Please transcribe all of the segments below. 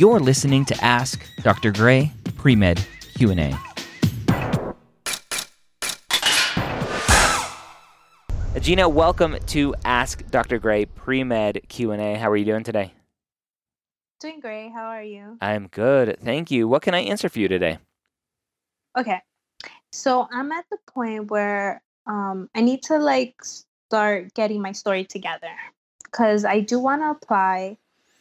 You're listening to Ask Dr. Gray Pre-Med Q&A. Gina, welcome to Ask Dr. Gray Pre-Med Q&A. How are you doing today? Doing great. How are you? I'm good. Thank you. What can I answer for you today? Okay. So I'm at the point where um, I need to like start getting my story together because I do want to apply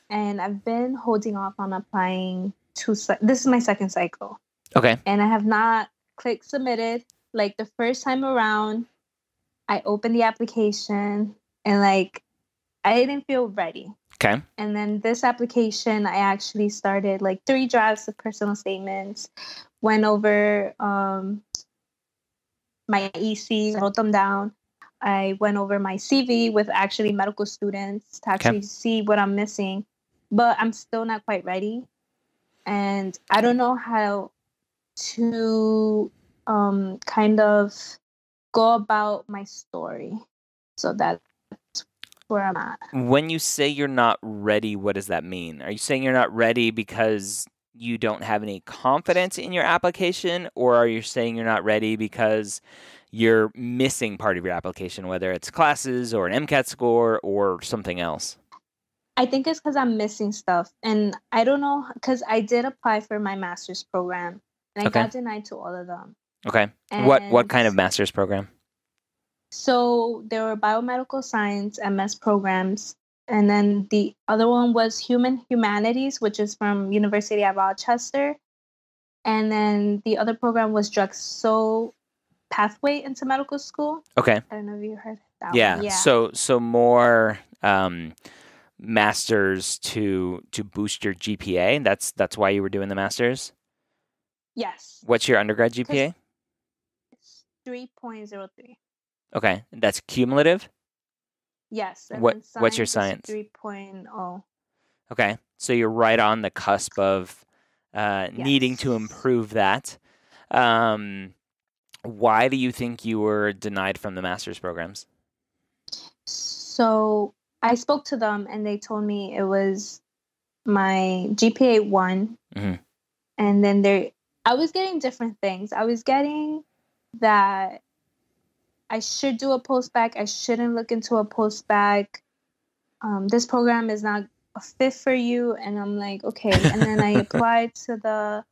and I've been holding off on applying to this is my second cycle. Okay. And I have not clicked submitted. Like the first time around, I opened the application and like I didn't feel ready. Okay. And then this application, I actually started like three drafts of personal statements, went over um, my ECs, wrote them down. I went over my CV with actually medical students to actually okay. see what I'm missing, but I'm still not quite ready. And I don't know how to um, kind of go about my story. So that's where I'm at. When you say you're not ready, what does that mean? Are you saying you're not ready because you don't have any confidence in your application, or are you saying you're not ready because you're missing part of your application, whether it's classes or an MCAT score or something else? I think it's because I'm missing stuff. And I don't know, because I did apply for my master's program and I okay. got denied to all of them. Okay. And what what kind of master's program? So there were biomedical science MS programs, and then the other one was human humanities, which is from University of Rochester, and then the other program was drug so pathway into medical school. Okay. I don't know if you heard that. Yeah. One. Yeah. So so more um, masters to to boost your GPA. That's that's why you were doing the masters. Yes. What's your undergrad GPA? It's three point zero three. Okay, that's cumulative. Yes. What What's your science? Three oh. Okay, so you're right on the cusp of uh, yes. needing to improve that. Um, why do you think you were denied from the master's programs? So I spoke to them and they told me it was my GPA one, mm-hmm. and then they I was getting different things. I was getting that I should do a post bac. I shouldn't look into a post bac. Um, this program is not a fit for you, and I'm like, okay. And then I applied to the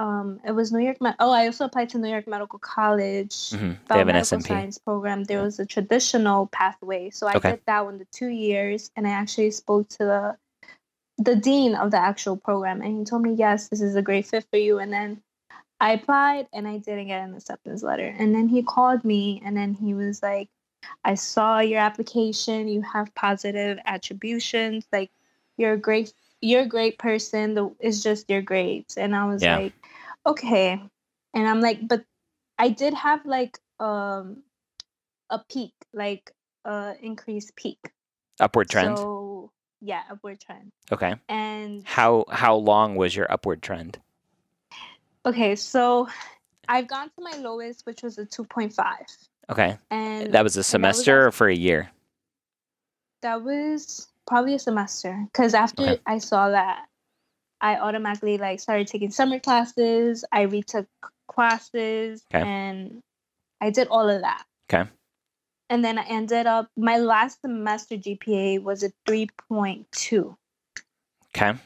um, it was New York. Me- oh, I also applied to New York Medical College. Mm-hmm. They have an SMP. science program. There was a traditional pathway, so I okay. did that one the two years, and I actually spoke to the the dean of the actual program, and he told me, yes, this is a great fit for you. And then I applied, and I didn't get an acceptance letter. And then he called me, and then he was like, I saw your application. You have positive attributions. Like you're a great you're a great person. The, it's just your grades. And I was yeah. like, okay. And I'm like, but I did have like um a peak, like uh increased peak. Upward trend. So yeah, upward trend. Okay. And how how long was your upward trend? Okay, so I've gone to my lowest, which was a two point five. Okay. And that was a semester was or for a year? That was probably a semester because after okay. I saw that I automatically like started taking summer classes. I retook classes okay. and I did all of that. Okay. And then I ended up my last semester GPA was a 3.2. Okay.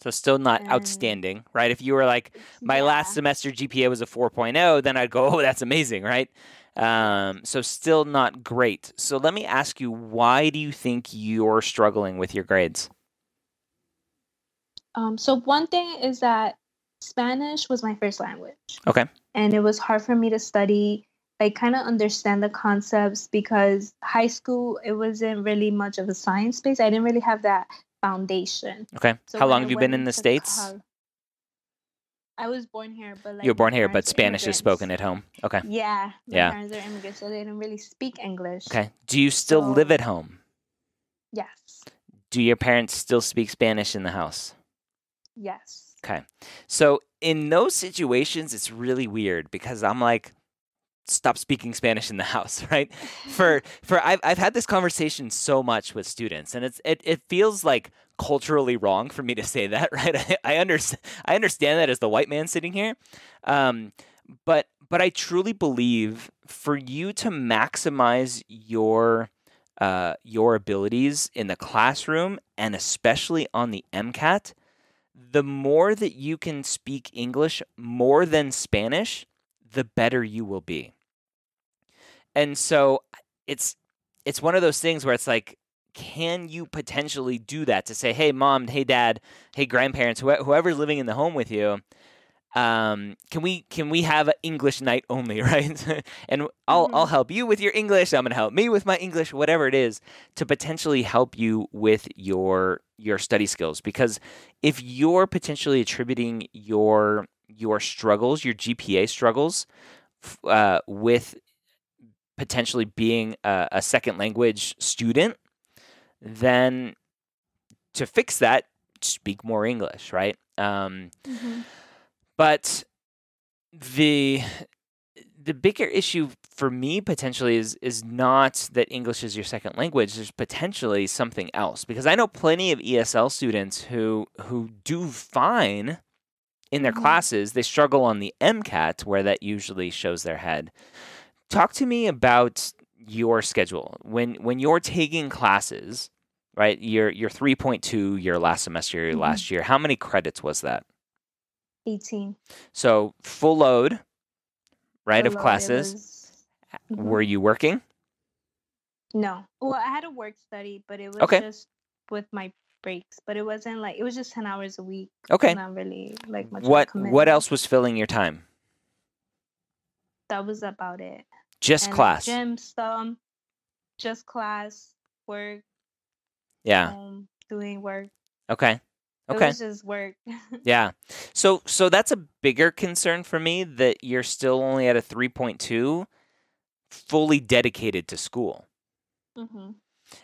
So still not and, outstanding, right? If you were like my yeah. last semester GPA was a 4.0, then I'd go, "Oh, that's amazing," right? Um, so still not great. So let me ask you, why do you think you're struggling with your grades? Um, so one thing is that Spanish was my first language. Okay. And it was hard for me to study, like kind of understand the concepts because high school it wasn't really much of a science space. I didn't really have that foundation. Okay. So How long have you been in the states? College, I was born here, but like you were born here, but Spanish is spoken at home. Okay. Yeah. My yeah. parents are immigrants, so they didn't really speak English. Okay. Do you still so, live at home? Yes. Do your parents still speak Spanish in the house? Yes. Okay. So in those situations, it's really weird because I'm like, stop speaking Spanish in the house, right? For for I've I've had this conversation so much with students, and it's it, it feels like culturally wrong for me to say that, right? I, I understand I understand that as the white man sitting here, um, but but I truly believe for you to maximize your uh, your abilities in the classroom and especially on the MCAT, the more that you can speak English more than Spanish, the better you will be. And so it's it's one of those things where it's like can you potentially do that to say, hey, mom, hey, dad, hey, grandparents, wh- whoever's living in the home with you, um, can we can we have an English night only, right? and I'll mm-hmm. I'll help you with your English. I'm gonna help me with my English, whatever it is, to potentially help you with your your study skills. Because if you're potentially attributing your your struggles, your GPA struggles, uh, with potentially being a, a second language student, then to fix that, speak more English, right? Um, mm-hmm. But the the bigger issue for me potentially is is not that English is your second language. There's potentially something else because I know plenty of ESL students who who do fine in their mm-hmm. classes. They struggle on the MCAT where that usually shows their head. Talk to me about your schedule when when you're taking classes. Right, your your three point two your last semester, your mm-hmm. last year. How many credits was that? 18. So full load, right, full of load, classes. Was... Mm-hmm. Were you working? No. Well, I had a work study, but it was okay. just with my breaks. But it wasn't like it was just 10 hours a week. Okay. Not really like much. What What else was filling your time? That was about it. Just and class. Gym stuff. Just class, work. Yeah. Home, doing work. Okay. Okay. It was just work. yeah. So so that's a bigger concern for me that you're still only at a 3.2 fully dedicated to school. Mm-hmm.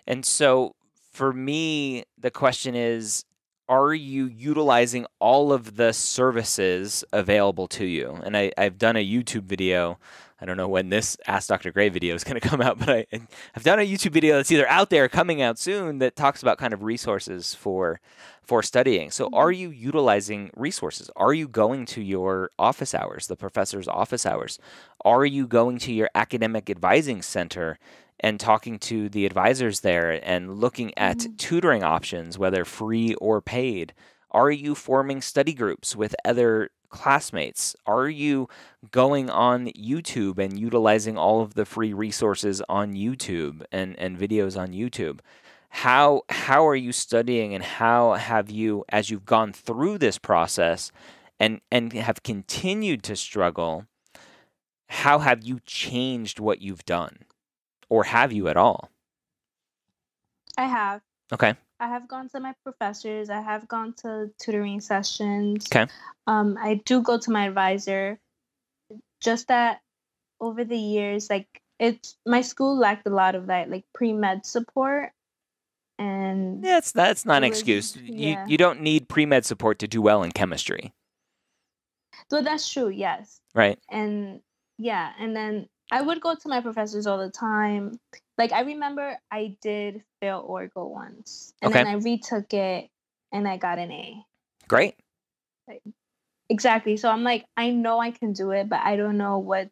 And so for me the question is are you utilizing all of the services available to you? And I, I've done a YouTube video I don't know when this Ask Dr. Gray video is going to come out, but I, I've done a YouTube video that's either out there or coming out soon that talks about kind of resources for for studying. So, are mm-hmm. you utilizing resources? Are you going to your office hours, the professor's office hours? Are you going to your academic advising center and talking to the advisors there and looking at mm-hmm. tutoring options, whether free or paid? Are you forming study groups with other classmates? Are you going on YouTube and utilizing all of the free resources on YouTube and, and videos on YouTube? How how are you studying and how have you as you've gone through this process and and have continued to struggle, how have you changed what you've done? Or have you at all? I have. Okay. I have gone to my professors. I have gone to tutoring sessions. Okay. Um, I do go to my advisor. Just that over the years, like it's my school lacked a lot of that, like pre med support. And yeah, it's that's not an was, excuse. Yeah. You you don't need pre med support to do well in chemistry. So that's true. Yes. Right. And yeah, and then I would go to my professors all the time. Like I remember I did fail Orgo once, and okay. then I retook it, and I got an A. Great. Like, exactly. So I'm like, I know I can do it, but I don't know what.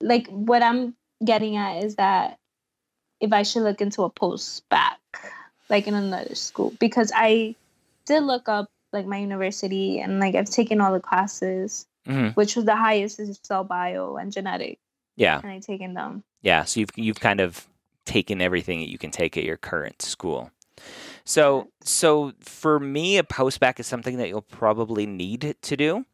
Like what I'm getting at is that if I should look into a post bac, like in another school, because I did look up like my university and like I've taken all the classes, mm-hmm. which was the highest is cell bio and genetic. Yeah. And I've taken them. Yeah. So you've you've kind of taken everything that you can take at your current school. So so for me, a postbac is something that you'll probably need to do.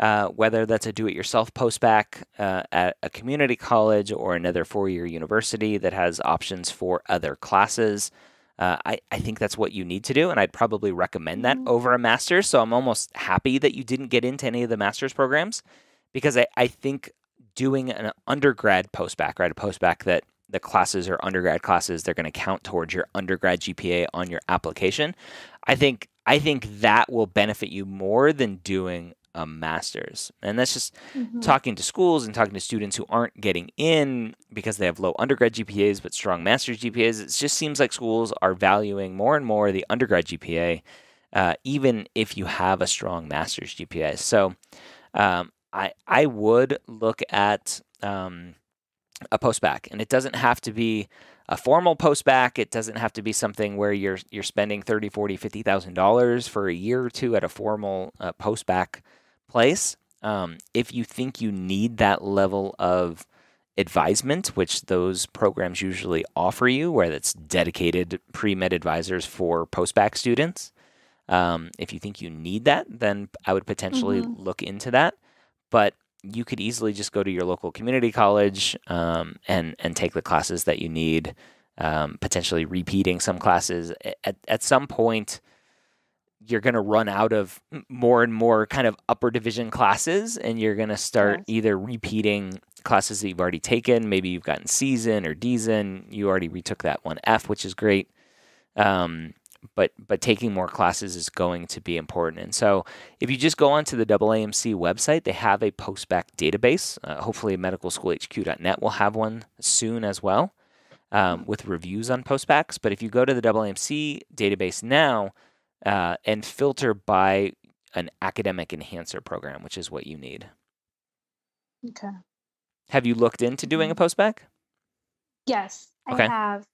Uh, whether that's a do-it-yourself postbac uh, at a community college or another four-year university that has options for other classes. Uh, I, I think that's what you need to do, and I'd probably recommend that mm-hmm. over a master's. So I'm almost happy that you didn't get into any of the master's programs because I, I think doing an undergrad postbac, right? A postbac that the classes are undergrad classes, they're going to count towards your undergrad GPA on your application. I think I think that will benefit you more than doing a master's. And that's just Mhm. talking to schools and talking to students who aren't getting in because they have low undergrad GPAs but strong master's GPAs. It just seems like schools are valuing more and more the undergrad GPA, uh, even if you have a strong master's GPA. So um, I I would look at um, a postbac, and it doesn't have to be a formal postbac. It doesn't have to be something where you're you're spending 30, 40, 50,000 dollars for a year or two at a formal uh, postbac place. Um, if you think you need that level of advisement, which those programs usually offer you, where that's dedicated pre med advisors for postbac students, um, if you think you need that, then I would potentially Mhm. look into that. But you could easily just go to your local community college um, and and take the classes that you need. Um, potentially repeating some classes at at some point. You're going to run out of more and more kind of upper division classes, and you're going to start Yes. either repeating classes that you've already taken. Maybe you've gotten C's in or D's in. You already retook that one F, which is great. Um, but but taking more classes is going to be important. And so if you just go onto the AAMC website, they have a postbac database. Uh, hopefully, medicalschoolhq.net will have one soon as well um, with reviews on postbacs. But if you go to the AAMC database now uh, and filter by an academic enhancer program, which is what you need. Okay. Have you looked into doing a postbac? Yes, Okay. I have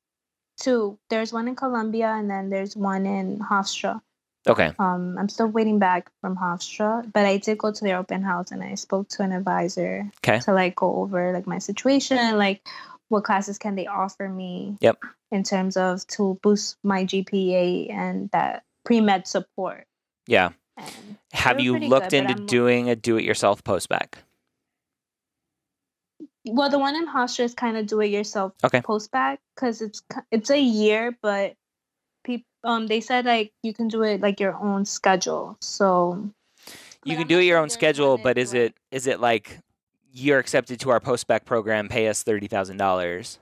two. There's one in Columbia and then there's one in Hofstra. Okay. Um, I'm still waiting back from Hofstra, but I did go to their open house and I spoke to an advisor Okay. to like go over like my situation and like what classes can they offer me. Yep. In terms of to boost my GPA and that pre med support. Yeah. And Have you looked good, into doing a do-it-yourself postbac? Well, the one in Hofstra is kind of do it yourself Okay. post bac because it's it's a year, but people um they said like you can do it like your own schedule. So You can I'm do it your own schedule, but is it is it like you're accepted to our postbac program, pay us thirty thousand dollars?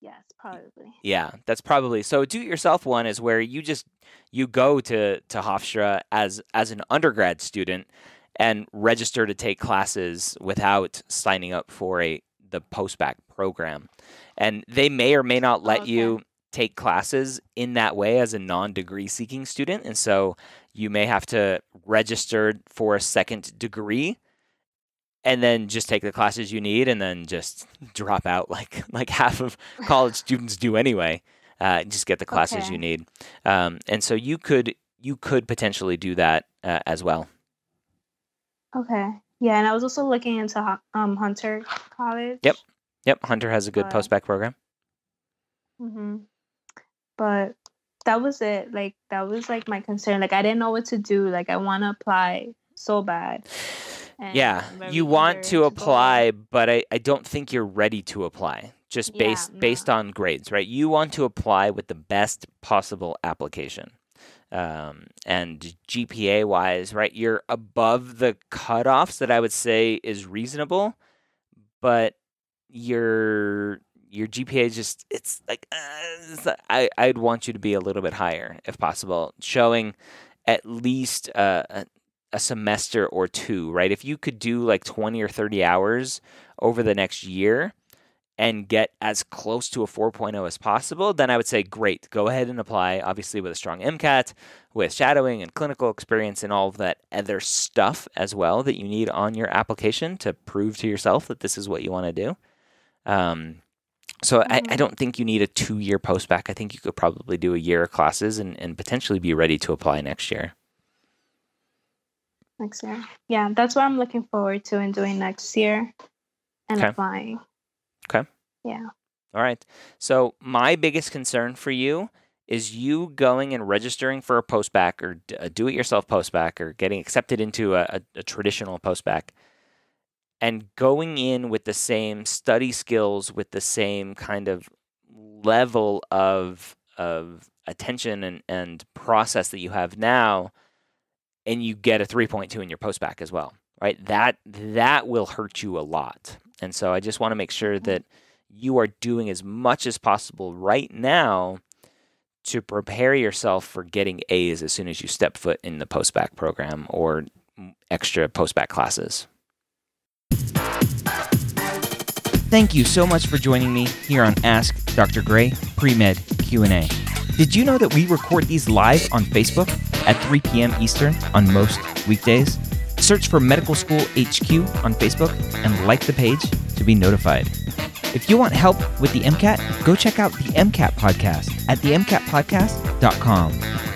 yes, probably. Yeah, that's probably so. Do it yourself one is where you just you go to to Hofstra as as an undergrad student and register to take classes without signing up for a the postbac program, and they may or may not let Okay. you take classes in that way as a non-degree seeking student, and so you may have to register for a second degree and then just take the classes you need and then just drop out like like half of college students do anyway uh, just get the classes Okay. you need um, and so you could you could potentially do that uh, as well Okay. Yeah, and I was also looking into um Hunter College. Yep. yep hunter has a good Uh, postbac program hmm But that was it. Like that was like my concern. Like I didn't know what to do. Like I want to apply so bad. and yeah you want eager to apply but I, I don't think you're ready to apply just Yeah, based based on grades right you want to apply with the best possible application um, and gpa wise right you're above the cutoffs that i would say is reasonable but your your gpa is just it's like uh, I, i'd want you to be a little bit higher if possible showing at least uh, a, a semester or two, right? If you could do like 20 or 30 hours over the next year and get as close to a 4.0 as possible, then I would say, great, go ahead and apply, obviously, with a strong MCAT, with shadowing and clinical experience and all of that other stuff as well that you need on your application to prove to yourself that this is what you want to do. Um, so I, I Mhm. don't think you need a two year postbac. I think you could probably do a year of classes and, and potentially be ready to apply next year. next year. Yeah, that's what I'm looking forward to and doing next year and Okay. applying. Yeah. All right. So my biggest concern for you is you going and registering for a postbac or a do-it-yourself postbac or getting accepted into a, a, a traditional postbac and going in with the same study skills, with the same kind of level of of attention and, and process that you have now, and you get a 3.2 in your postbac as well, right? That that will hurt you a lot. And so I just want to make sure Mhm. that you are doing as much as possible right now to prepare yourself for getting A's as soon as you step foot in the postbac program or extra postbac classes. Thank you so much for joining me here on Ask Dr. Gray Pre-Med Q&A. Did you know that we record these live on Facebook at 3 p.m. Eastern on most weekdays? Search for Medical School HQ on Facebook and like the page to be notified. If you want help with the MCAT, go check out the MCAT podcast at themcatpodcast.com.